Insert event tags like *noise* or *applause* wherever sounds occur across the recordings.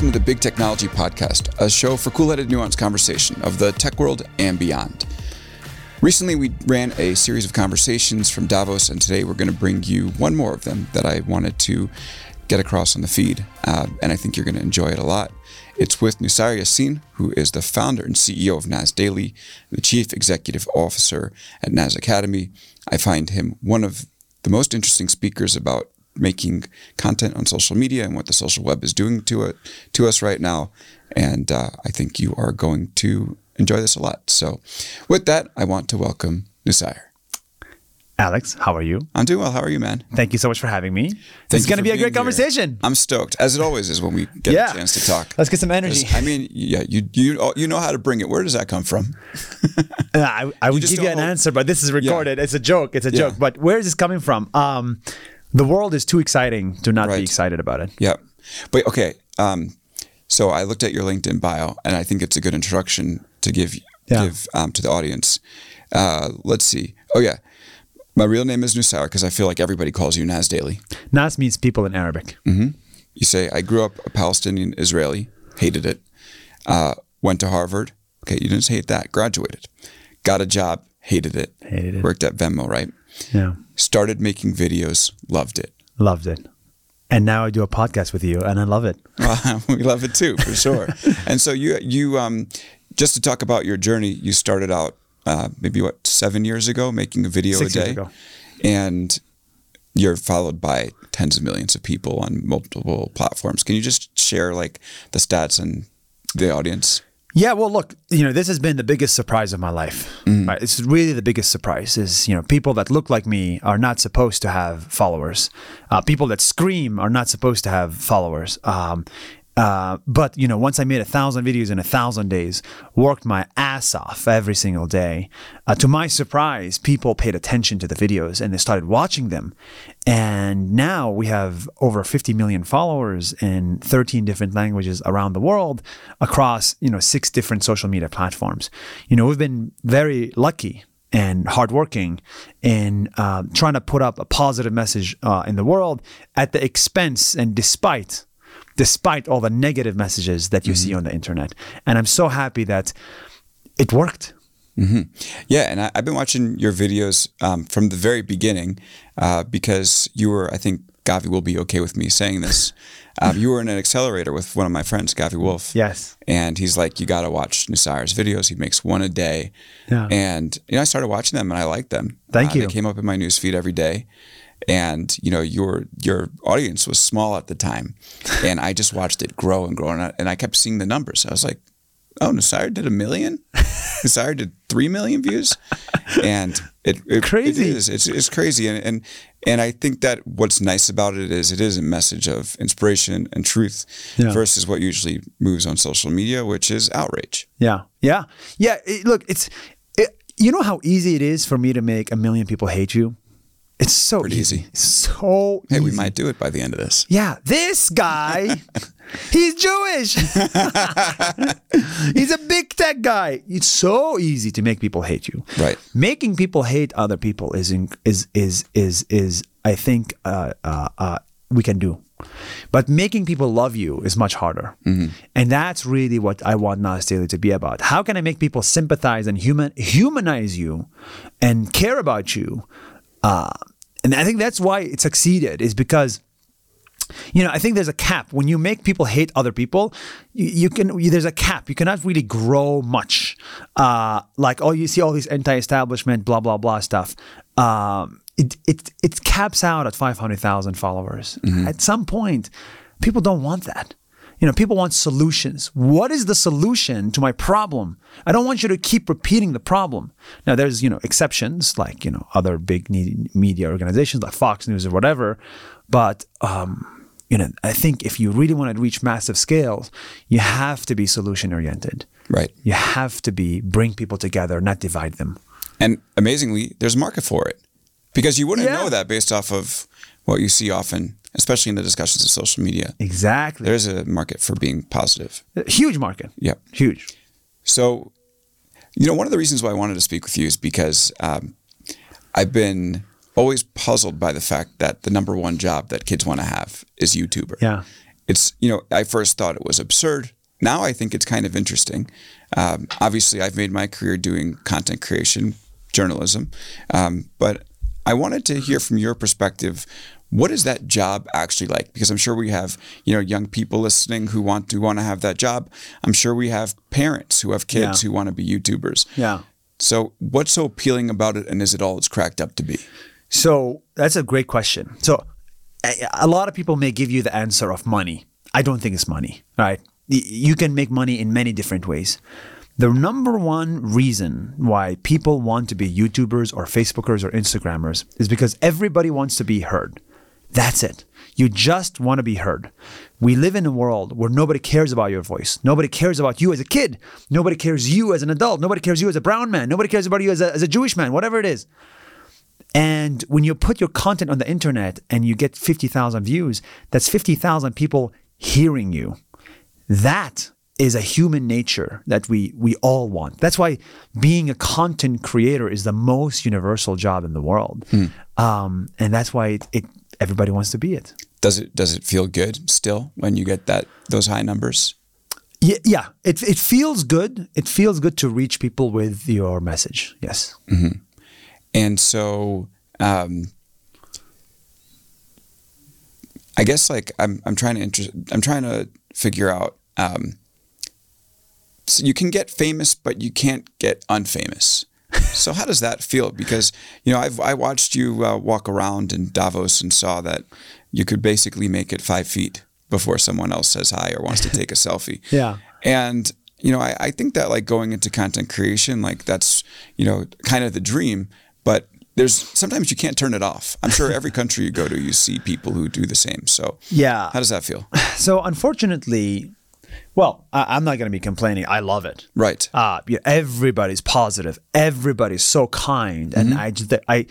Welcome to the Big Technology Podcast, a show for cool headed, nuanced conversation of the tech world and beyond. Recently, we ran a series of conversations from Davos, and today we're going to bring you one more of them that I wanted to get across on the feed, uh, and I think you're going to enjoy it a lot. It's with Nuseir Yassin, who is the founder and CEO of Nas Daily, the chief executive officer at Nas Academy. I find him one of the most interesting speakers about making content on social media and what the social web is doing to it to us right now. And uh, I think you are going to enjoy this a lot. So, with that, I want to welcome Nuseir. Alex, how are you? I'm doing well. How are you, man? Thank you so much for having me. Thank This is going to be a great here. conversation. I'm stoked, as it always is when we get Yeah. a chance to talk. Let's get some energy. I mean, yeah, you you you know how to bring it. Where does that come from? *laughs* I, I would give you an hold- answer, but this is recorded. It's a joke. It's a joke. But where is this coming from? Um, the world is too exciting to not Right. be excited about it. Yeah, but okay. Um, so I looked at your LinkedIn bio, and I think it's a good introduction to give Yeah. give um, to the audience. Uh, let's see. Oh yeah, my real name is Nuseir because I feel like everybody calls you Nas Daily. Nas means people in Arabic. You say I grew up a Palestinian Israeli, hated it. Uh, went to Harvard. Okay, you didn't hate that. Graduated, got a job, hated it. Hated it. Worked at Venmo, right? Yeah. Started making videos, loved it. Loved it. And now I do a podcast with you, and I love it. *laughs* we love it too, for sure. *laughs* and so you you um just to talk about your journey, you started out uh, maybe what seven years ago making a video Six a years day, ago. and you're followed by tens of millions of people on multiple platforms. Can you just share like the stats and the audience? Yeah, well, look, you know, this has been the biggest surprise of my life. Right? It's really the biggest surprise. Is you know, people that look like me are not supposed to have followers. Uh, people that scream are not supposed to have followers. Um, uh, but you know, once I made a thousand videos in a thousand days, worked my ass off every single day. Uh, to my surprise, people paid attention to the videos and they started watching them. And now we have over 50 million followers in 13 different languages around the world across, you know, six different social media platforms. You know, we've been very lucky and hardworking in uh, trying to put up a positive message uh, in the world at the expense and despite despite all the negative messages that you see on the internet. And I'm so happy that it worked. Yeah, and I, I've been watching your videos um, from the very beginning uh, because you were, I think Gavi will be okay with me saying this. *laughs* Um, you were in an accelerator with one of my friends, Gavi Wolf. Yes. And he's like, you got to watch Nuseir's videos. He makes one a day. Yeah. And, you know, I started watching them and I liked them. Thank Uh, you. They came up in my newsfeed every day. And, you know, your your audience was small at the time. And I just watched it grow and grow. And I, and I kept seeing the numbers. I was like, oh, Nuseir did a million? *laughs* Nuseir did three million views? And it, it Crazy. It is. It's, it's crazy. And, and and I think that what's nice about it is it is a message of inspiration and truth Yeah. versus what usually moves on social media, which is outrage. Yeah, yeah, yeah. It, look, it's it, you know how easy it is for me to make a million people hate you. It's so Pretty easy. So Hey, easy. we might do it by the end of this. Yeah, this guy, *laughs* he's Jewish. he's a big tech guy. It's so easy to make people hate you. Right. Making people hate other people is in, is is is is I think uh, uh, uh, we can do. But making people love you is much harder. And that's really what I want Nas Daily to be about. How can I make people sympathize and human humanize you and care about you? Uh, and I think that's why it succeeded is because you know, I think there's a cap when you make people hate other people. You, you can there's a cap. You cannot really grow much. Uh, like oh, you see all these anti-establishment, blah blah blah stuff. Um, it it it caps out at five hundred thousand followers. At some point, people don't want that. You know, people want solutions. What is the solution to my problem? I don't want you to keep repeating the problem. Now, there's, you know, exceptions like, you know, other big media organizations like Fox News or whatever. But um, you know, I think if you really want to reach massive scales, you have to be solution oriented. Right. You have to be bring people together, not divide them. And amazingly, there's a market for it because you wouldn't Yeah. know that based off of what you see often, especially in the discussions of social media. Exactly. There's a market for being positive. a huge market. Yep. Huge. So, you know, one of the reasons why I wanted to speak with you is because um, I've been always puzzled by the fact that the number one job that kids want to have is YouTuber. Yeah. It's, you know, I first thought it was absurd. Now I think it's kind of interesting. Um, obviously, I've made my career doing content creation, journalism, um, but I wanted to hear from your perspective. What is that job actually like? Because I'm sure we have, you know, young people listening who want to want to have that job. I'm sure we have parents who have kids Yeah. who want to be YouTubers. Yeah. So, what's so appealing about it, and is it all it's cracked up to be? So that's a great question. So a, a lot of people may give you the answer of money. I don't think it's money, right? You can make money in many different ways. The number one reason why people want to be YouTubers or Facebookers or Instagrammers is because everybody wants to be heard. That's it. You just want to be heard. We live in a world where nobody cares about your voice. Nobody cares about you as a kid. Nobody cares you as an adult. Nobody cares you as a brown man. Nobody cares about you as a, as a Jewish man, whatever it is. And when you put your content on the internet and you get 50,000 views, that's 50,000 people hearing you. That is a human nature that we we all want. That's why being a content creator is the most universal job in the world. Um, and that's why it, it everybody wants to be it. Does it does it feel good still when you get that those high numbers? Yeah, yeah. It it feels good. It feels good to reach people with your message. Yes. And so, um, I guess like I'm I'm trying to inter- I'm trying to figure out. Um, so you can get famous, but you can't get unfamous. *laughs* so how does that feel? Because you know I've I watched you uh, walk around in Davos and saw that you could basically make it five feet before someone else says hi or wants to take a *laughs* selfie. Yeah. And you know, I, I think that like going into content creation, like that's you know kind of the dream. But there's sometimes you can't turn it off. I'm sure every *laughs* country you go to, you see people who do the same. So Yeah. how does that feel? So unfortunately, well, I, I'm not going to be complaining. I love it. Right. uh, you know, everybody's positive. Everybody's so kind, and Mm-hmm. I just I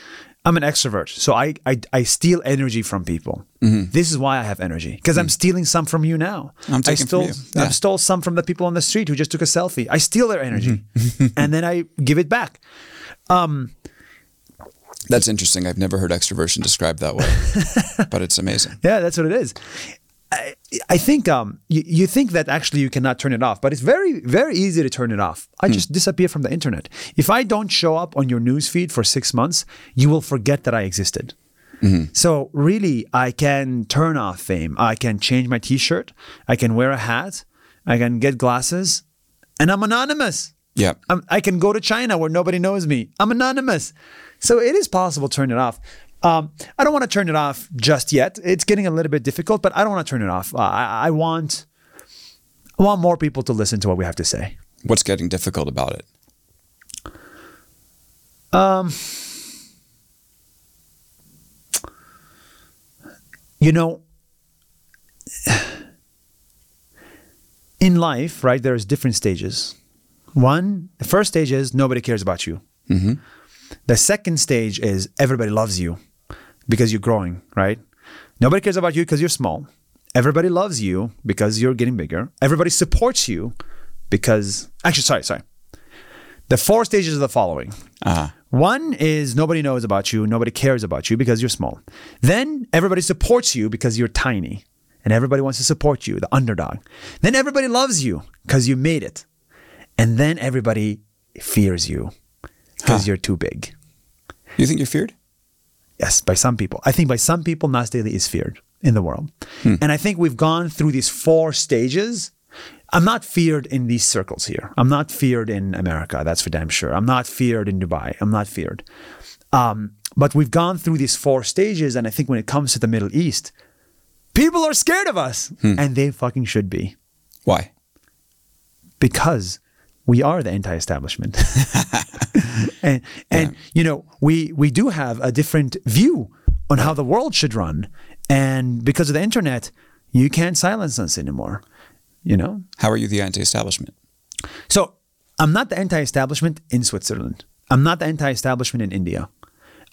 I'm an extrovert, so I I, I steal energy from people. This is why I have energy because I'm stealing some from you now. Mm-hmm. I'm I taking from you. Yeah. I stole some from the people on the street who just took a selfie. I steal their energy, Mm-hmm. and then I give it back. Um, That's interesting. I've never heard extroversion described that way, but it's amazing. *laughs* Yeah, that's what it is. I, I think um, you, you think that actually you cannot turn it off, but it's very, very easy to turn it off. I just disappear from the internet. If I don't show up on your newsfeed for six months, you will forget that I existed. So really, I can turn off fame. I can change my T-shirt. I can wear a hat. I can get glasses, and I'm anonymous. Yeah. I'm, I can go to China where nobody knows me. I'm anonymous. So it is possible to turn it off. Um, I don't want to turn it off just yet. It's getting a little bit difficult, but I don't want to turn it off. Uh, I, I want I want more people to listen to what we have to say. What's getting difficult about it? Um, You know, *sighs* in life, right, there's different stages. One, the first stage is nobody cares about you. The second stage is everybody loves you because you're growing, right? Nobody cares about you because you're small. Everybody loves you because you're getting bigger. Everybody supports you because, actually, sorry, sorry. The four stages are the following. Uh-huh. One is nobody knows about you, nobody cares about you because you're small. Then everybody supports you because you're tiny, and everybody wants to support you, the underdog. Then everybody loves you because you made it. And then everybody fears you because you're too big. You think you're feared? Yes, by some people. I think by some people, Nas Daily is feared in the world. And I think we've gone through these four stages. I'm not feared in these circles here. I'm not feared in America, that's for damn sure. I'm not feared in Dubai. I'm not feared. Um, but we've gone through these four stages. And I think when it comes to the Middle East, people are scared of us. And they fucking should be Why? because we are the anti-establishment *laughs* *laughs* and and you know we we do have a different view on how the world should run and because of the internet You can't silence us anymore. You know? How are you the anti-establishment? So I'm not the anti establishment in Switzerland. I'm not the anti establishment in India.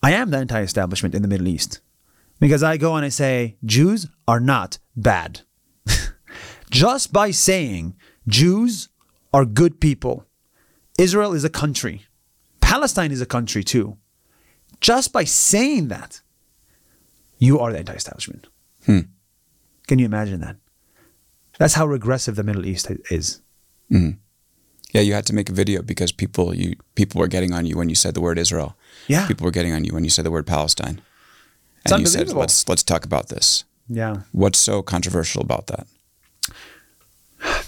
I am the anti establishment in the Middle East. Because I go and I say, Jews are not bad. *laughs* Just by saying Jews are good people, Israel is a country, Palestine is a country too. Just by saying that, you are the anti establishment. Hmm. Can you imagine that? That's how regressive the Middle East is. Yeah, you had to make a video because people you people were getting on you when you said the word Israel. Yeah. People were getting on you when you said the word Palestine. It's and you said, let's let's talk about this. Yeah. What's so controversial about that?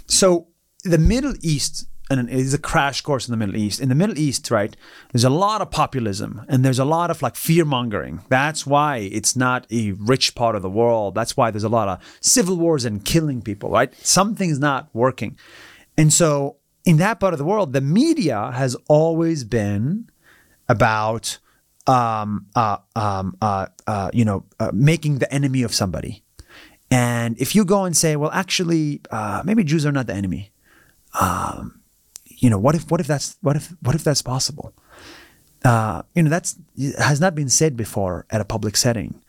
So the Middle East, and it is a crash course in the Middle East. In the Middle East, right, there's a lot of populism and there's a lot of like fear mongering. That's why it's not a rich part of the world. That's why there's a lot of civil wars and killing people, right? Something's not working. And so in that part of the world, the media has always been about um, uh, um, uh, uh, you know, uh, making the enemy of somebody. And if you go and say, well, actually, uh, maybe Jews are not the enemy. Um, you know, what if, what if that's, what if, what if that's possible? Uh, you know, that's has not been said before at a public setting.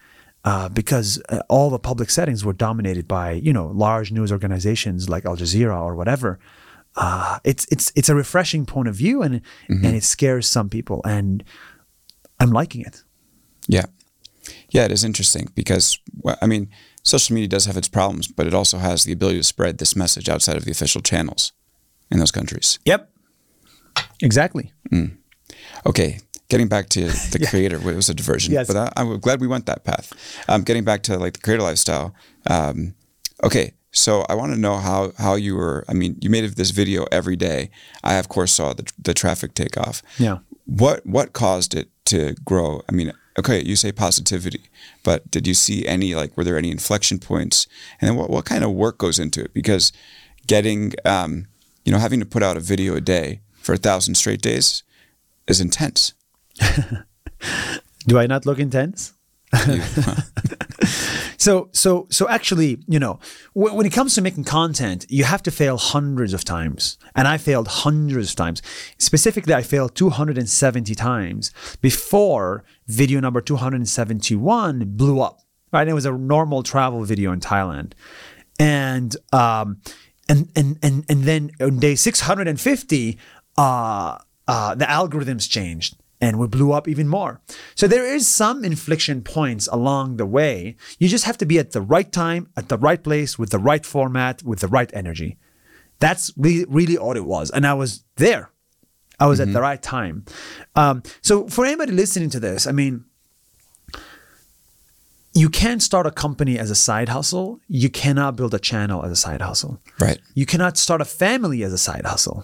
Uh, because uh, all the public settings were dominated by you know large news organizations like Al Jazeera or whatever. Uh, it's it's it's a refreshing point of view and and it scares some people and I'm liking it. Yeah. Yeah, it is interesting because, well, I mean, social media does have its problems, but it also has the ability to spread this message outside of the official channels in those countries. Yep. Exactly. Okay, getting back to *laughs* the creator, it was a diversion, Yes. but I, I'm glad we went that path. Um, getting back to like the creator lifestyle. Um, okay, so I want to know how how you were. I mean, you made this video every day. I of course saw the the traffic take off. Yeah. What what caused it to grow? I mean, okay, you say positivity, but did you see any like were there any inflection points? And then what what kind of work goes into it? Because getting um, you know having to put out a video a day for a thousand straight days is intense. *laughs* Do I not look intense? *laughs* *laughs* So, so, so actually, you know, when, when it comes to making content, you have to fail hundreds of times. And I failed hundreds of times. Specifically, I failed 270 times before video number 271 blew up. Right. And it was a normal travel video in Thailand. And, um, and, and, and, and then on day 650, uh, uh, the algorithms changed and we blew up even more. So there is some inflection points along the way. You just have to be at the right time, at the right place, with the right format, with the right energy. That's really, really all it was. And I was there. I was at the right time. Um, so for anybody listening to this, I mean, you can't start a company as a side hustle. You cannot build a channel as a side hustle. right. You cannot start a family as a side hustle.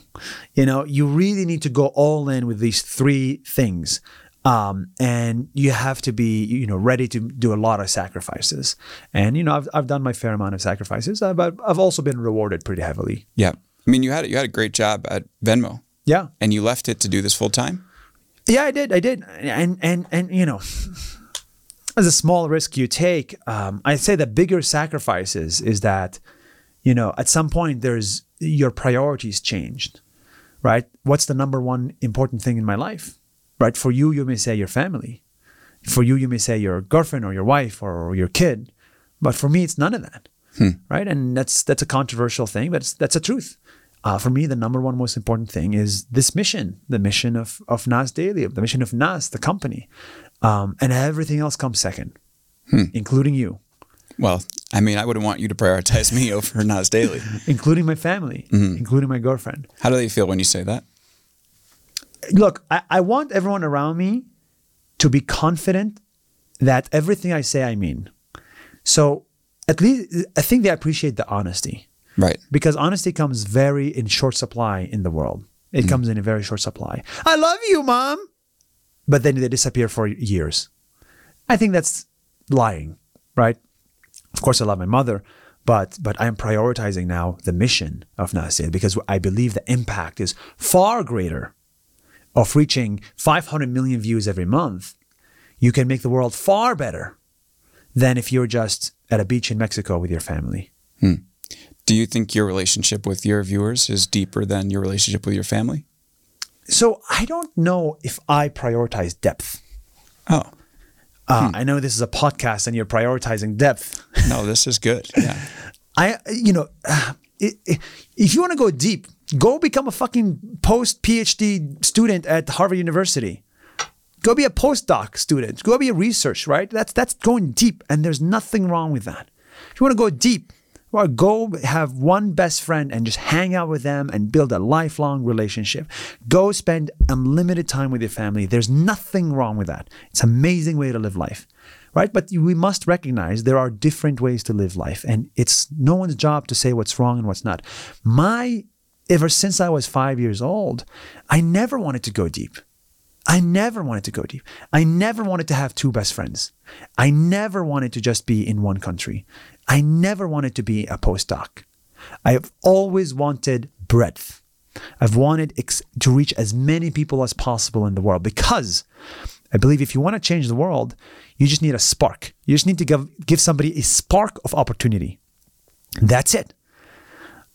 You know, you really need to go all in with these three things. Um, and you have to be, you know, ready to do a lot of sacrifices. And, you know, I've, I've done my fair amount of sacrifices, uh, but I've also been rewarded pretty heavily. Yeah. I mean, you had you had a great job at Venmo, Yeah. and you left it to do this full time. Yeah, I did. I did. And, and, and, you know, as a small risk you take, um, I'd say the bigger sacrifices is that, you know, at some point there's your priorities changed, right? What's the number one important thing in my life, right? For you, you may say your family. For you, you may say your girlfriend or your wife or your kid. But for me, it's none of that, right? And that's that's a controversial thing, but it's, that's a truth. Uh, for me, the number one most important thing is this mission, the mission of, of NAS Daily, the mission of NAS, the company. Um, and everything else comes second, hmm. including you, Well, I mean, I wouldn't want you to prioritize me *laughs* over Nas Daily. including my family, mm-hmm. including my girlfriend. How do they feel when you say that? Look, I, I want everyone around me to be confident that everything I say, I mean. So at least I think they appreciate the honesty. Right. because honesty comes very in short supply in the world. It mm-hmm. comes in a very short supply. I love you, mom, but then they disappear for years. I think that's lying, right? Of course, I love my mother, but but I'm prioritizing now the mission of Nasir because I believe the impact is far greater of reaching 500 million views every month. You can make the world far better than if you're just at a beach in Mexico with your family. Hmm. Do you think your relationship with your viewers is deeper than your relationship with your family? So I don't know if I prioritize depth. Oh, Uh, I know this is a podcast and you're prioritizing depth. *laughs* no, this is good. Yeah. *laughs* I, you know, i- i- if you want to go deep, go become a fucking post PhD student at Harvard University. Go be a postdoc student. Go be a research, right? That's that's going deep, and there's nothing wrong with that. If you want to go deep, well, go have one best friend and just hang out with them and build a lifelong relationship. Go spend unlimited time with your family. There's nothing wrong with that. It's an amazing way to live life, right? But we must recognize there are different ways to live life, and it's no one's job to say what's wrong and what's not. My ever since I was five years old, I never wanted to go deep. I never wanted to go deep. I never wanted to have two best friends. I never wanted to just be in one country. I never wanted to be a postdoc. I have always wanted breadth. I've wanted ex- to reach as many people as possible in the world because I believe if you want to change the world, you just need a spark. You just need to give, give somebody a spark of opportunity. That's it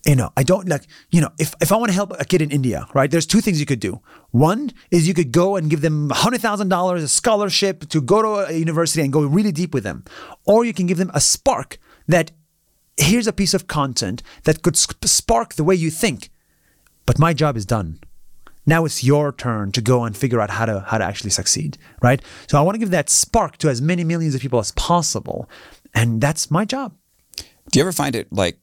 you know, I don't like, you know, if, if I want to help a kid in India, right, there's two things you could do. One is you could go and give them $100,000, a scholarship to go to a university and go really deep with them. Or you can give them a spark that here's a piece of content that could sp- spark the way you think. But my job is done. Now it's your turn to go and figure out how to how to actually succeed, right? So I want to give that spark to as many millions of people as possible, and that's my job. Do you ever find it like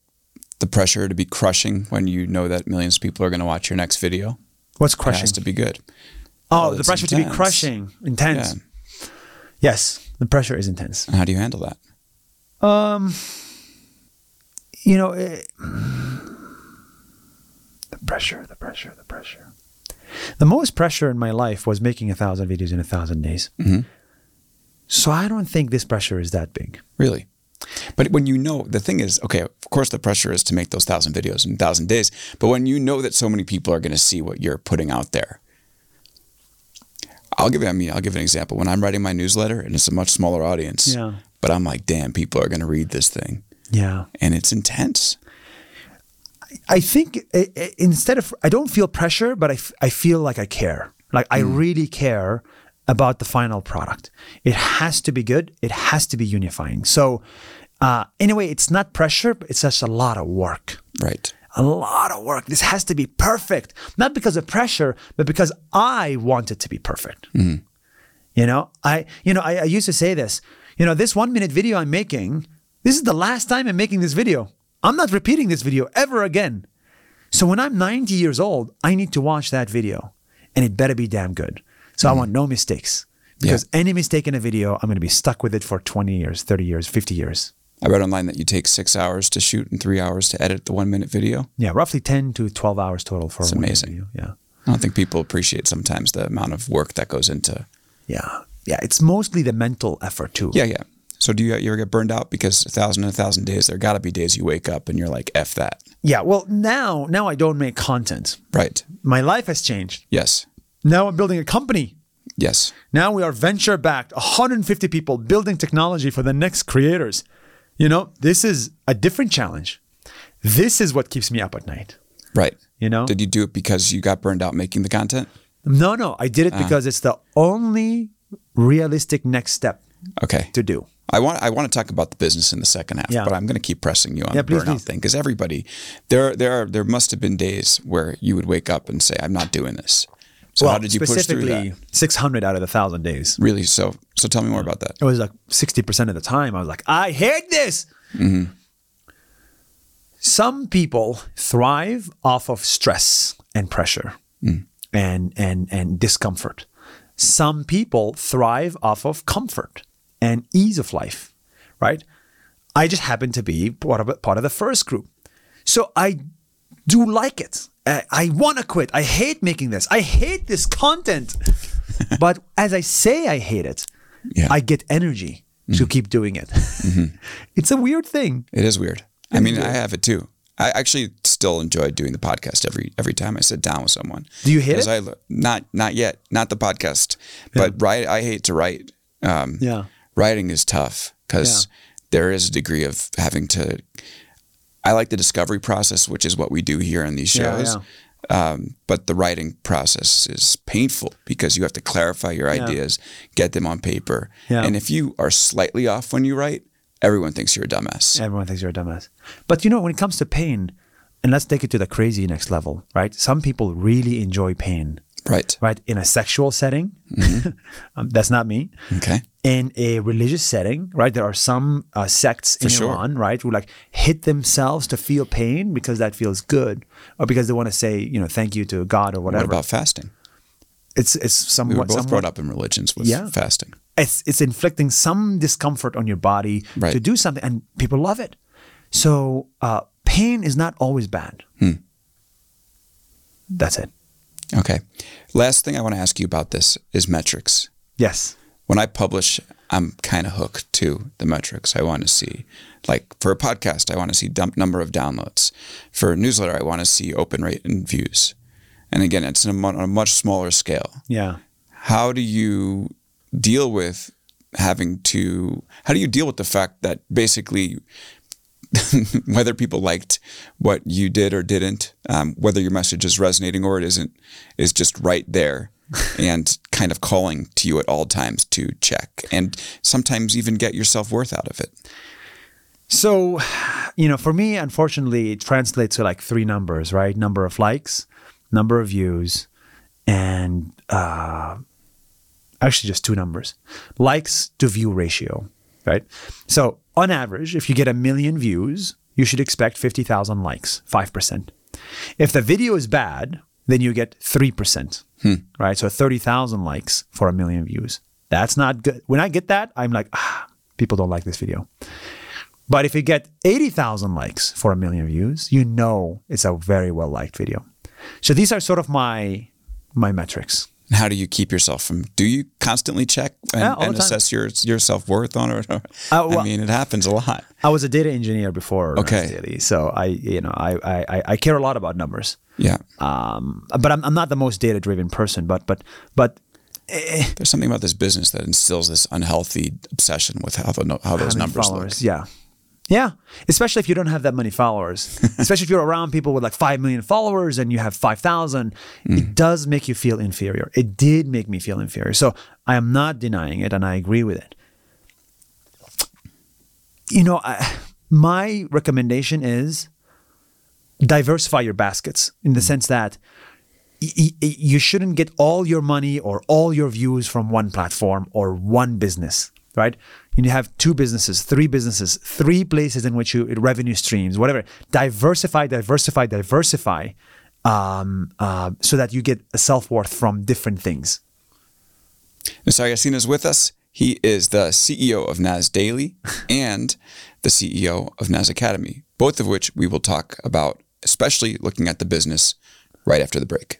the pressure to be crushing when you know that millions of people are going to watch your next video? What's crushing? It has to be good. Oh, Oh, the pressure to be crushing, intense. Yeah. Yes, the pressure is intense. And how do you handle that? Um, you know, eh, the pressure, the pressure, the pressure. The most pressure in my life was making a thousand videos in a thousand days. Mhm. So I don't think this pressure is that big. Really? But when you know, the thing is, okay, of course the pressure is to make those thousand videos in a thousand days. But when you know that so many people are going to see what you're putting out there, I'll give you, I mean, I'll give an example. When I'm writing my newsletter and it's a much smaller audience, Yeah. But I'm like, damn, people are going to read this thing. Yeah. And it's intense. I think instead of, I don't feel pressure, but I, f- I feel like I care. Like I really care about the final product. It has to be good. It has to be unifying. So, uh, anyway, it's not pressure, but it's just a lot of work. Right. A lot of work. This has to be perfect, not because of pressure, but because I want it to be perfect. You know, I, you know, I, I used to say this. You know, this one minute video I'm making. This is the last time I'm making this video. I'm not repeating this video ever again. So when I'm 90 years old, I need to watch that video, and it better be damn good. So I hmm. want no mistakes because any mistake in a video, I'm going to be stuck with it for 20 years, 30 years, 50 years. I read online that you take six hours to shoot and three hours to edit the one minute video. Yeah, roughly 10 to 12 hours total for It's one amazing. video. Yeah. I don't think people appreciate sometimes the amount of work that goes into. Yeah. Yeah. It's mostly the mental effort too. Yeah, yeah. So do you, you ever get burned out because a thousand and a thousand days? There got to be days you wake up and you're like, "F that." Yeah. Well, now, now I don't make content. Right. My life has changed. Yes. Now I'm building a company. Yes. Now we are venture backed, 150 people building technology for the next creators. You know, this is a different challenge. This is what keeps me up at night. Right. You know? Did you do it because you got burned out making the content? No, no, I did it ah. because it's the only realistic next step Okay. to do. I want I want to talk about the business in the second half, Yeah. but I'm going to keep pressing you on Yeah, the please, burnout please. thing because everybody there there are there must have been days where you would wake up and say, "I'm not doing this." So well, how did you push through that? 600 out of the thousand days. Really? So so tell me more about that. It was like 60% of the time I was like, I hate this. Mm-hmm. Some people thrive off of stress and pressure mm. and, and, and discomfort. Some people thrive off of comfort and ease of life, right? I just happen to be part of, part of the first group. So I do like it. I, I want to quit. I hate making this. I hate this content. *laughs* but as I say I hate it, Yeah. I get energy to mm-hmm. keep doing it. Mm-hmm. *laughs* it's a weird thing. It is weird. I mean, I have it too. I actually still enjoy doing the podcast every every time I sit down with someone. Do you hate it? I, not not yet, not the podcast, but write. I hate to write. Um, Yeah. writing is tough because there is a degree of having to. I like the discovery process, which is what we do here in these Yeah, shows. Um, but the writing process is painful because you have to clarify your Yeah. ideas, get them on paper. Yeah. And if you are slightly off when you write, everyone thinks you're a dumbass. Everyone thinks you're a dumbass. But you know, when it comes to pain, and let's take it to the crazy next level, right? Some people really enjoy pain, Right. right? In a sexual setting, Mm-hmm. *laughs* um, that's not me. Okay. In a religious setting, right? There are some uh, sects in sure. Iran, right, who like hit themselves to feel pain because that feels good, or because they want to say, you know, thank you to God or whatever. What about fasting? it's it's somewhat. We were both somewhat- brought up in religions with Yeah. fasting. It's it's inflicting some discomfort on your body Right. to do something, and people love it. So uh, pain is not always bad. Hmm. That's it. Okay. Last thing I want to ask you about this is metrics. Yes. When I publish, I'm kind of hooked to the metrics. I want to see, like for a podcast, I want to see dump number of downloads. For a newsletter, I want to see open rate and views. And again, it's on a much smaller scale. Yeah. How do you deal with having to? How do you deal with the fact that basically, *laughs* whether people liked what you did or didn't, um, whether your message is resonating or it isn't, is just right there *laughs* and kind of calling to you at all times to check and sometimes even get your self worth out of it. So, you know, for me, unfortunately, it translates to like three numbers, right? Number of likes, number of views, and uh, actually just two numbers likes to view ratio, right? So, on average, if you get a million views, you should expect 50,000 likes, 5%. If the video is bad, then you get 3%, right? So 30,000 likes for a million views. That's not good. When I get that, I'm like, ah, people don't like this video. But if you get 80,000 likes for a million views, you know it's a very well liked video. So these are sort of my my metrics. And how do you keep yourself from? Do you constantly check and, Yeah, and assess your your self worth on it? *laughs* Uh, I well- mean, it happens a lot. I was a data engineer before Okay. So I you know I, I I- I care a lot about numbers. Yeah, Um, but I'm, I'm not the most data driven person. But but but there's something about this business that instills this unhealthy obsession with how the how those numbers followers, look. yeah. Yeah, especially if you don't have that many followers. *laughs* especially if you're around people with like 5 million followers and you have 5,000, Mm. it does make you feel inferior. It did make me feel inferior. So I am not denying it and I agree with it. You know, I, my recommendation is diversify your baskets in the sense that y- y- you shouldn't get all your money or all your views from one platform or one business, right? And you have two businesses, three businesses, three places in which you revenue streams, whatever. Diversify, diversify, diversify, um, uh, so that you get a self worth from different things. Mr. Yassin is with us. He is the CEO of Nas Daily *laughs* and the CEO of Nas Academy, both of which we will talk about, especially looking at the business right after the break.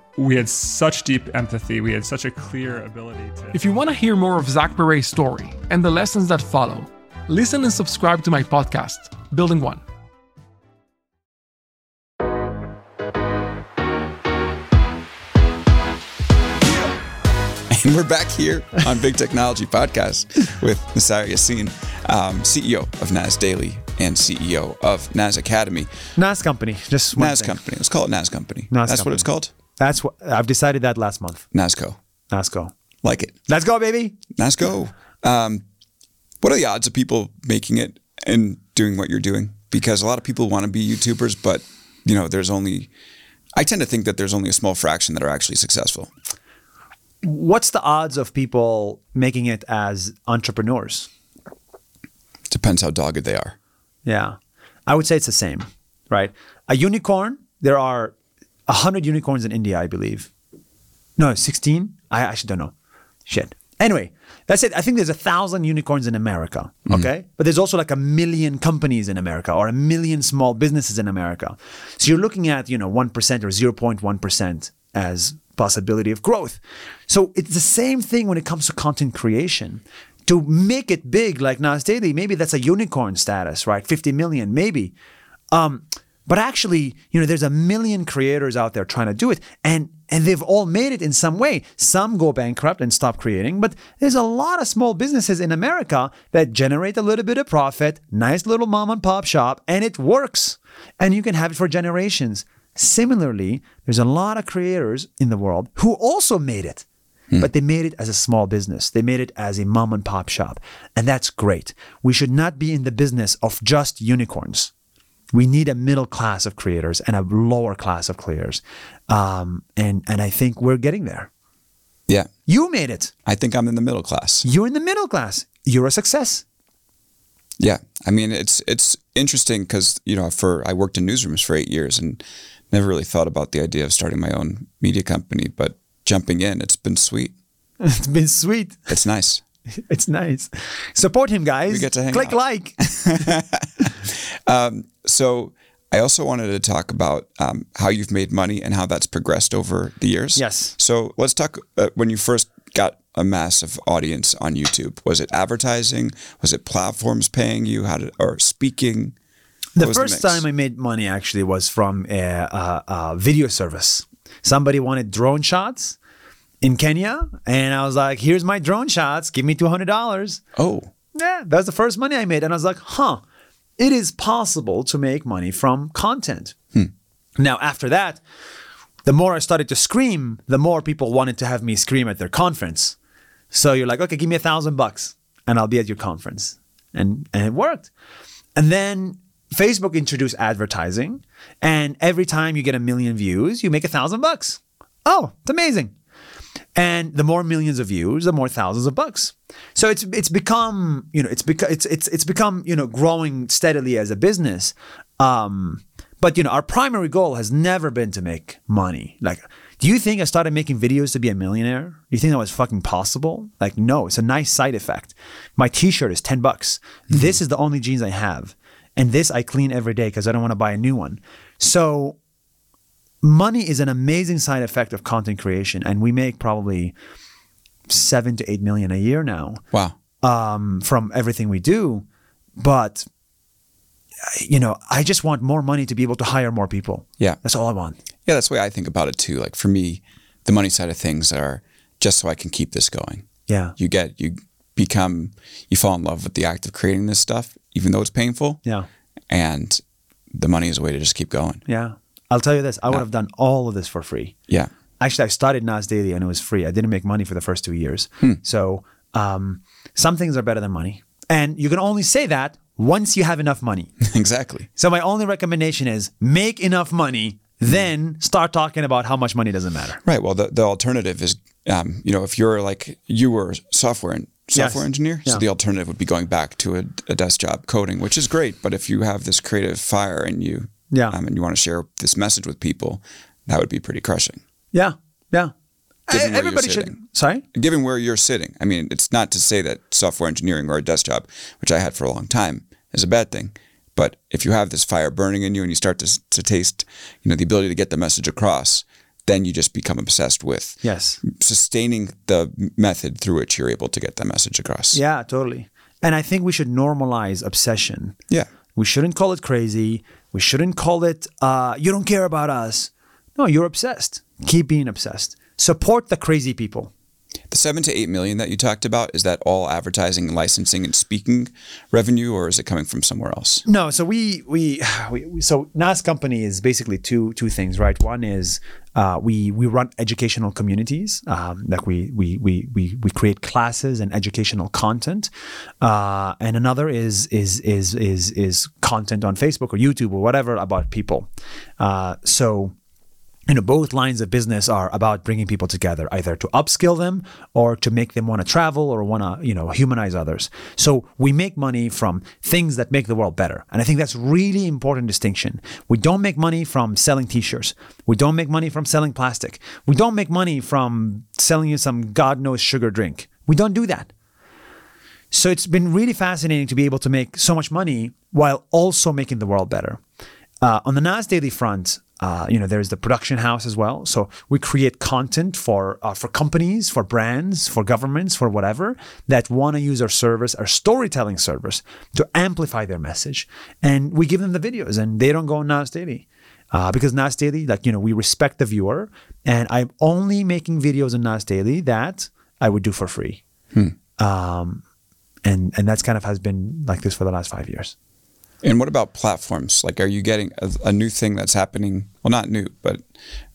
we had such deep empathy. We had such a clear ability to. If you want to hear more of Zach Perret's story and the lessons that follow, listen and subscribe to my podcast, Building One. *laughs* And we're back here on Big Technology Podcast with Nuseir Yassin, um, CEO of NAS Daily and CEO of NAS Academy. NAS company, just one NAS thing. Company. Let's call it NAS Company. NAS That's what it's called? That's what I've decided that last month. NASCO. NASCO. Like it. Let's go, baby. NASCO. Um, what are the odds of people making it and doing what you're doing? Because a lot of people want to be YouTubers, but you know, there's only. I tend to think that there's only a small fraction that are actually successful. What's the odds of people making it as entrepreneurs? Depends how dogged they are. Yeah. I would say it's the same, right? A unicorn, there are 100 unicorns in India, I believe. No, 16? I actually don't know. Shit. Anyway, that's it. I think there's a thousand unicorns in America, okay? But there's also like a million companies in America or a million small businesses in America. So you're looking at, you know, 1% or 0.1% as possibility of growth. So it's the same thing when it comes to content creation. To make it big like Nas Daily, maybe that's a unicorn status, right? 50 million, maybe. Um, but actually, you know, there's a million creators out there trying to do it, and and they've all made it in some way. Some go bankrupt and stop creating, but there's a lot of small businesses in America that generate a little bit of profit, nice little mom and pop shop, and it works. And you can have it for generations. Similarly, there's a lot of creators in the world who also made it. Hmm. But they made it as a small business. They made it as a mom and pop shop. And that's great. We should not be in the business of just unicorns. We need a middle class of creators and a lower class of creators. Um, and, and I think we're getting there. Yeah. You made it. I think I'm in the middle class. You're in the middle class. You're a success. Yeah, I mean it's it's interesting because you know for I worked in newsrooms for eight years and never really thought about the idea of starting my own media company, but jumping in, it's been sweet. *laughs* It's been sweet. It's nice. *laughs* It's nice. Support him, guys. We get to hang Click out. like. *laughs* So I also wanted to talk about um, how you've made money and how that's progressed over the years. Yes. So let's talk uh, when you first got a massive audience on YouTube. Was it advertising? Was it platforms paying you? How did or speaking? The What first mix? time I made money actually was from a, a, a video service. Somebody wanted drone shots in Kenya, and I was like, "Here's my drone shots. Give me two hundred dollars." Oh, Yeah, that's the first money I made, and I was like, "Huh, it is possible to make money from content." Hmm. Now, after that, the more I started to scream, the more people wanted to have me scream at their conference. So you're like, okay, give me a thousand bucks and I'll be at your conference. And and it worked. And then Facebook introduced advertising, and every time you get a million views, you make a thousand bucks. Oh, it's amazing. And the more millions of views, the more thousands of bucks. So it's it's become you know it's become it's it's it's become you know growing steadily as a business. Um, but you know our primary goal has never been to make money. Like, do you think I started making videos to be a millionaire? Do you think that was fucking possible? Like, no, it's a nice side effect. My T-shirt is ten bucks. This is the only jeans I have, and this I clean every day because I don't want to buy a new one. So money is an amazing side effect of content creation and we make probably seven to eight million a year now wow. um, from everything we do but you know i just want more money to be able to hire more people Yeah. that's all i want Yeah, that's the way I think about it too. Like for me, the money side of things are just so I can keep this going. yeah You get you become you fall in love with the act of creating this stuff, even though it's painful. yeah And the money is a way to just keep going. yeah i'll tell you this i would have done all of this for free Yeah. actually i started nas daily and it was free i didn't make money for the first two years so um, some things are better than money and you can only say that once you have enough money *laughs* exactly. So my only recommendation is make enough money, then start talking about how much money doesn't matter. Right. Well, the, the alternative is, um, you know, if you're like you were software and software Yes. engineer, Yeah. so the alternative would be going back to a, a desk job coding, which is great. But if you have this creative fire and you, Yeah. um, and you want to share this message with people, that would be pretty crushing. Yeah, yeah. Given Everybody should. Sorry. Given where you're sitting, I mean, it's not to say that software engineering or a desk job, which I had for a long time, is a bad thing. But if you have this fire burning in you and you start to, to taste, you know, the ability to get the message across, then you just become obsessed with Yes. sustaining the method through which you're able to get that message across. Yeah, totally. And I think we should normalize obsession. Yeah. We shouldn't call it crazy. We shouldn't call it uh, you don't care about us. No, you're obsessed. Keep being obsessed. Support the crazy people. The seven to eight million that you talked about is that all advertising, licensing, and speaking revenue, or is it coming from somewhere else? No, so we, *sighs* we we so NAS company is basically two two things, right? One is uh, we we run educational communities, um, like we we we we we create classes and educational content, uh, and another is is is is is content on Facebook or YouTube or whatever about people. Uh, so you know both lines of business are about bringing people together either to upskill them or to make them want to travel or want to you know humanize others. So we make money from things that make the world better. And i think that's really important distinction. We don't make money from selling t-shirts. We don't make money from selling plastic. We don't make money from selling you some god knows sugar drink. We don't do that. So it's been really fascinating to be able to make so much money while also making the world better. Uh, on the nas daily front uh, you know, there's the production house as well. So we create content for uh, for companies, for brands, for governments, for whatever that want to use our service, our storytelling service, to amplify their message. And we give them the videos, and they don't go on Nas Daily. Uh, because Nas Daily, like, you know, we respect the viewer, and I'm only making videos on Nas Daily that I would do for free. Um, and and that's kind of has been like this for the last five years. And what about platforms? Like, are you getting a, a new thing that's happening? Well, not new, but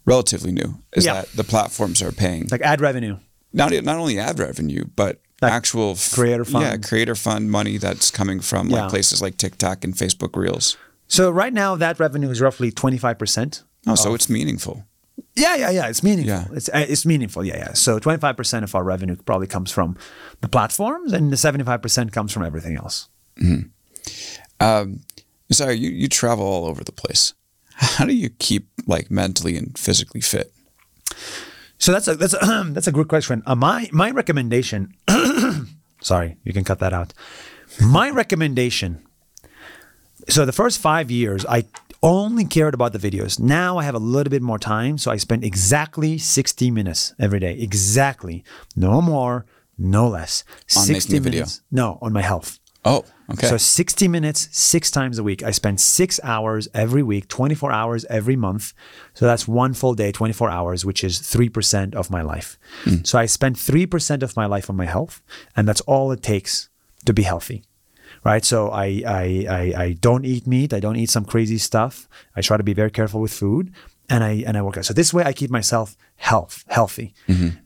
relatively new. Is Yeah. that the platforms are paying Like ad revenue. not not only ad revenue, but Like actual f- creator fund. Yeah, creator fund money that's coming from Yeah. like places like TikTok and Facebook Reels. So right now, that revenue is roughly 25%. Oh, so it's meaningful. Yeah, yeah, yeah. It's meaningful. Yeah. It's uh, it's meaningful. Yeah, yeah. So 25% of our revenue probably comes from the platforms, and the 75% comes from everything else. Um, sorry, you you travel all over the place. How do you keep like mentally and physically fit? So that's a that's a, *clears throat* that's a good question. Uh, my my recommendation. *clears throat* sorry, you can cut that out. My recommendation. So the first five years, I only cared about the videos. Now I have a little bit more time, so I spend exactly sixty minutes every day. Exactly, no more, no less. On making a video? minutes. No, on my health. Oh, okay. So 60 minutes, six times a week. I spend six hours every week, 24 hours every month. So that's one full day, 24 hours, which is 3% of my life. So I spend 3% of my life on my health, and that's all it takes to be healthy. Right. So I, I, I, I don't eat meat. I don't eat some crazy stuff. I try to be very careful with food. And I and I work out. So this way I keep myself health healthy.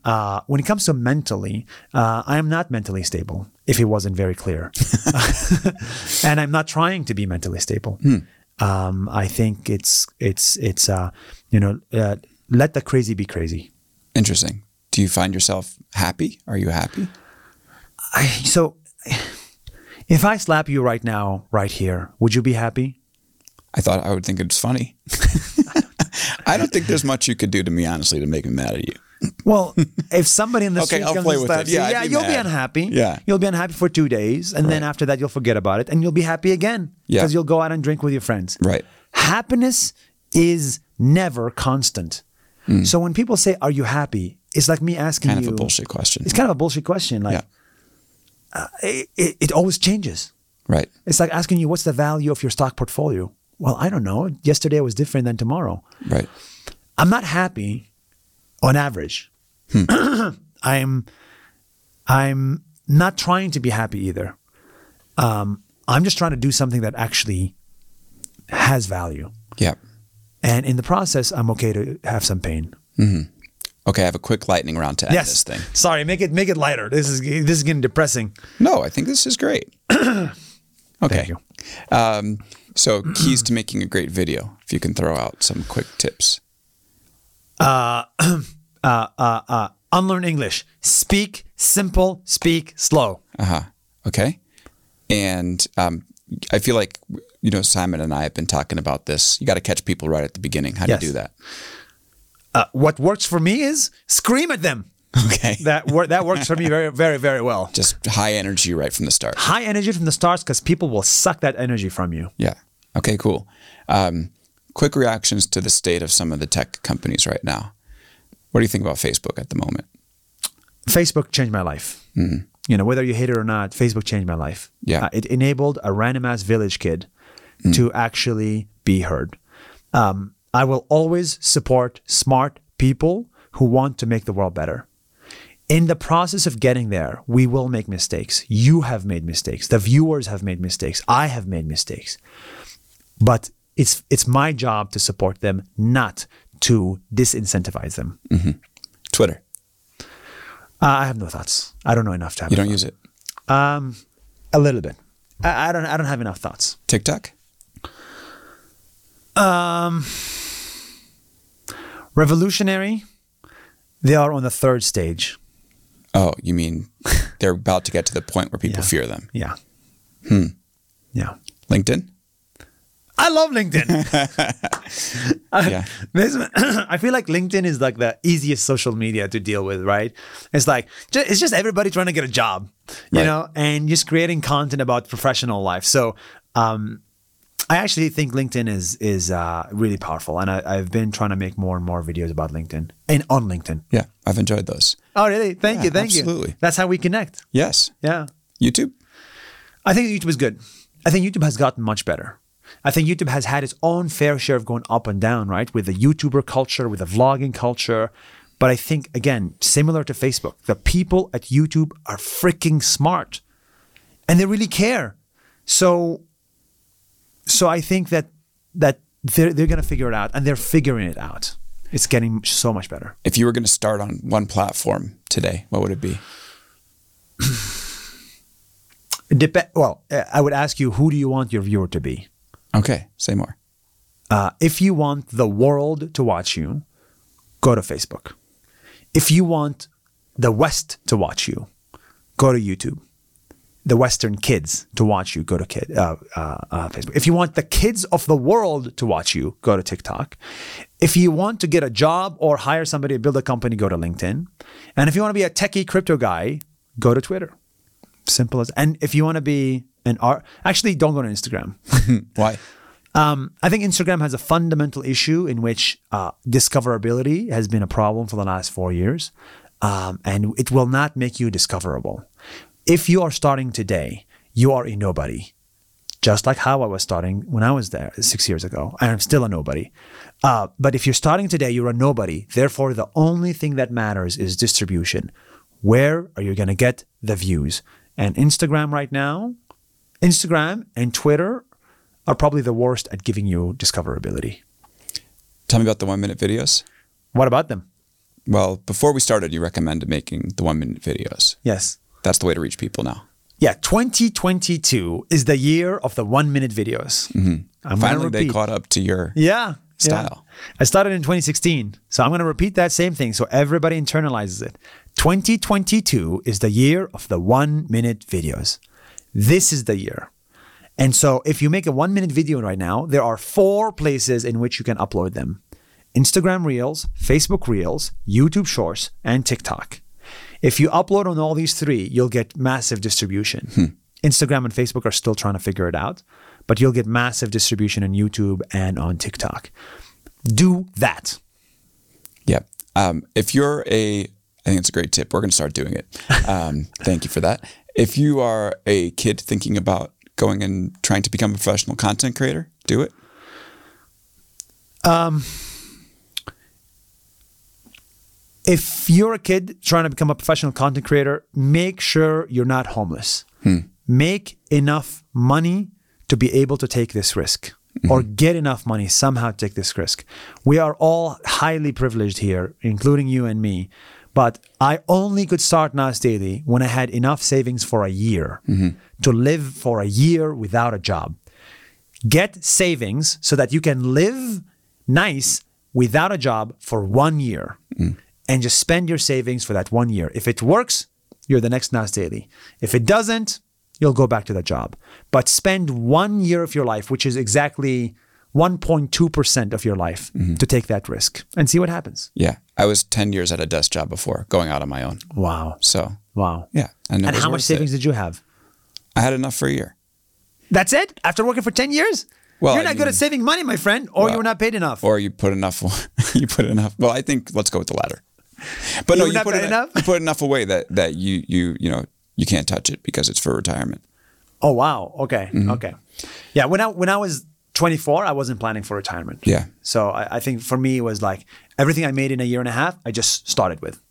Uh, when it comes to mentally, uh, I am not mentally stable. If it wasn't very clear, *laughs* *laughs* and I'm not trying to be mentally stable. Um, I think it's it's it's uh, you know uh, let the crazy be crazy. Interesting. Do you find yourself happy? Are you happy? I, so if I slap you right now, right here, would you be happy? I thought I would think it's funny. *laughs* I don't think there's much you could do to me, honestly, to make me mad at you. Well, if somebody in the *laughs* Okay, street I'll comes play and with it. Yeah, yeah, you'll be unhappy. Yeah. you'll be unhappy for two days, and then after that, you'll forget about it, and you'll be happy again Yeah. because you'll go out and drink with your friends. Right. Happiness is never constant. Hmm. So when people say, "Are you happy?" It's like me asking. Kind you. of a bullshit question. It's kind of a bullshit question. Like Yeah. Uh, it, it, it always changes. Right. It's like asking you, "What's the value of your stock portfolio?" Well, I don't know. Yesterday was different than tomorrow. Right. I'm not happy on average. *clears throat* I'm I'm not trying to be happy either. Um, I'm just trying to do something that actually has value. Yeah. And in the process, I'm okay to have some pain. Okay, I have a quick lightning round to end this thing. Sorry, make it make it lighter. This is this is getting depressing. No, I think this is great. *clears throat* okay. Thank you. Um, so, keys to making a great video, if you can throw out some quick tips. *clears throat* Unlearn English. Speak simple, speak slow. Uh huh. Okay. And um, I feel like, you know, Simon and I have been talking about this. You got to catch people right at the beginning. How do Yes. you do that? Uh, what works for me is scream at them. Okay. *laughs* That wor- that works for me very very very well. Just high energy right from the start. High energy from the start because people will suck that energy from you. Yeah. Okay, cool. Um, quick reactions to the state of some of the tech companies right now. What do you think about Facebook at the moment? Facebook changed my life. You know, whether you hate it or not, Facebook changed my life. Yeah. Uh, it enabled a random ass village kid to actually be heard. Um, I will always support smart people who want to make the world better. in the process of getting there, we will make mistakes. You have made mistakes. The viewers have made mistakes. I have made mistakes. But it's it's my job to support them, not to disincentivize them. Twitter. Uh, I have no thoughts. I don't know enough to have. You don't use it. Um, a little bit. I, I don't. I don't have enough thoughts. TikTok. Um, revolutionary. They are on the third stage. Oh, you mean they're about to get to the point where people Yeah. fear them? Yeah. Hmm. Yeah. LinkedIn. I love LinkedIn. *laughs* *laughs* Yeah. This- *clears throat* I feel like LinkedIn is like the easiest social media to deal with, right? It's like it's just everybody trying to get a job, you Right. know, and just creating content about professional life. So, um, I actually think LinkedIn is is uh, really powerful, and I, I've been trying to make more and more videos about LinkedIn and on LinkedIn. Yeah, I've enjoyed those. Oh, really? Thank Yeah, you, thank you. absolutely. That's how we connect. Yes. Yeah. YouTube. I think YouTube is good. I think YouTube has gotten much better. I think YouTube has had its own fair share of going up and down, right? With the YouTuber culture, with the vlogging culture. But I think, again, similar to Facebook, the people at YouTube are freaking smart and they really care. So, so I think that that they're, they're going to figure it out and they're figuring it out. It's getting so much better. If you were going to start on one platform today, what would it be? *sighs* Dep- well, I would ask you, who do you want your viewer to be? Okay, say more. Uh, if you want the world to watch you, go to Facebook. If you want the West to watch you, go to YouTube. The Western kids to watch you, go to kid, uh, uh, uh, Facebook. If you want the kids of the world to watch you, go to TikTok. If you want to get a job or hire somebody to build a company, go to LinkedIn. And if you want to be a techie crypto guy, go to Twitter. Simple as. And if you want to be an art, actually, don't go to Instagram. *laughs* Why? Um, I think Instagram has a fundamental issue in which uh, discoverability has been a problem for the last four years, um, and it will not make you discoverable. If you are starting today, you are a nobody, just like how I was starting when I was there six years ago. I am still a nobody. Uh, but if you're starting today, you're a nobody. Therefore, the only thing that matters is distribution. Where are you going to get the views? And Instagram right now, Instagram and Twitter are probably the worst at giving you discoverability. Tell me about the one minute videos. What about them? Well, before we started, you recommended making the one minute videos. Yes. That's the way to reach people now. Yeah, 2022 is the year of the one minute videos. Mm-hmm. I'm Finally, they caught up to your. Yeah. style. yeah. I started in 2016. So I'm going to repeat that same thing so everybody internalizes it. 2022 is the year of the one minute videos. This is the year. And so if you make a one minute video right now, there are four places in which you can upload them Instagram Reels, Facebook Reels, YouTube Shorts, and TikTok. If you upload on all these three, you'll get massive distribution. Instagram and Facebook are still trying to figure it out, but you'll get massive distribution on YouTube and on TikTok. Do that. Yeah. Um, if you're a, I think it's a great tip. We're going to start doing it. Um, thank you for that. If you are a kid thinking about going and trying to become a professional content creator, do it. Um, if you're a kid trying to become a professional content creator, make sure you're not homeless. Hmm. Make enough money to be able to take this risk or mm-hmm. get enough money somehow to take this risk. We are all highly privileged here, including you and me. But I only could start Nas Daily when I had enough savings for a year mm-hmm. to live for a year without a job. Get savings so that you can live nice without a job for one year mm. and just spend your savings for that one year. If it works, you're the next Nas Daily. If it doesn't, you'll go back to that job. But spend one year of your life, which is exactly 1.2% of your life, to take that risk and see what happens. Yeah. I was 10 years at a desk job before going out on my own. Wow. So, Wow. yeah. And, And how much savings it. did you have? I had enough for a year. That's it? After working for 10 years? Well, You're I not good at saving money, my friend, or Well, you were not paid enough. Or you put enough, *laughs* you put enough. Well, I think let's go with the latter. But You no, you put, it, enough? you put enough away that, that you, you, you know, you can't touch it because it's for retirement. oh, wow. Okay. Mm-hmm. Okay. Yeah. When I, when I was 24, I wasn't planning for retirement. Yeah. So I, I think for me, it was like everything I made in a year and a half, I just started with.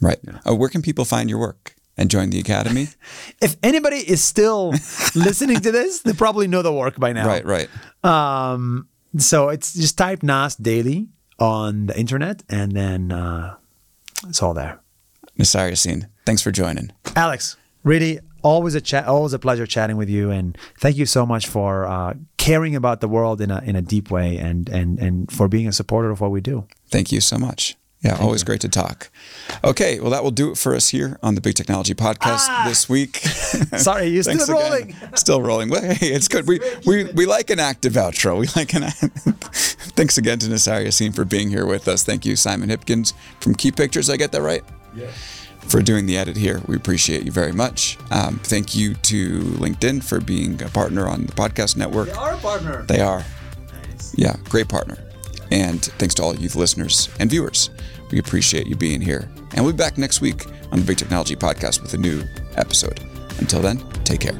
Right. Uh, where can people find your work and join the academy? *laughs* If anybody is still *laughs* listening to this, they probably know the work by now. right, right. Um, so it's just type Nas Daily on the internet, and then uh, it's all there. Yassin, thanks for joining. Alex, really, always a chat, always a pleasure chatting with you, and thank you so much for uh, caring about the world in a in a deep way, and and and for being a supporter of what we do. Thank you so much. Yeah, always great to talk. Okay, well, that will do it for us here on the Big Technology Podcast this week. *laughs* Sorry, you're still Thanks again. rolling. *laughs* Still rolling. Well, hey, it's good. We, we we like an active outro. We like an. *laughs* Thanks again to Nuseir Yassin for being here with us. Thank you, Simon Hipkins from Key Pictures. I get that right? Yeah. For doing the edit here, we appreciate you very much. Um, thank you to LinkedIn for being a partner on the podcast network. Our partner. They are. Yeah, great partner. And thanks to all you listeners and viewers. We appreciate you being here. And we'll be back next week on the Big Technology Podcast with a new episode. Until then, take care.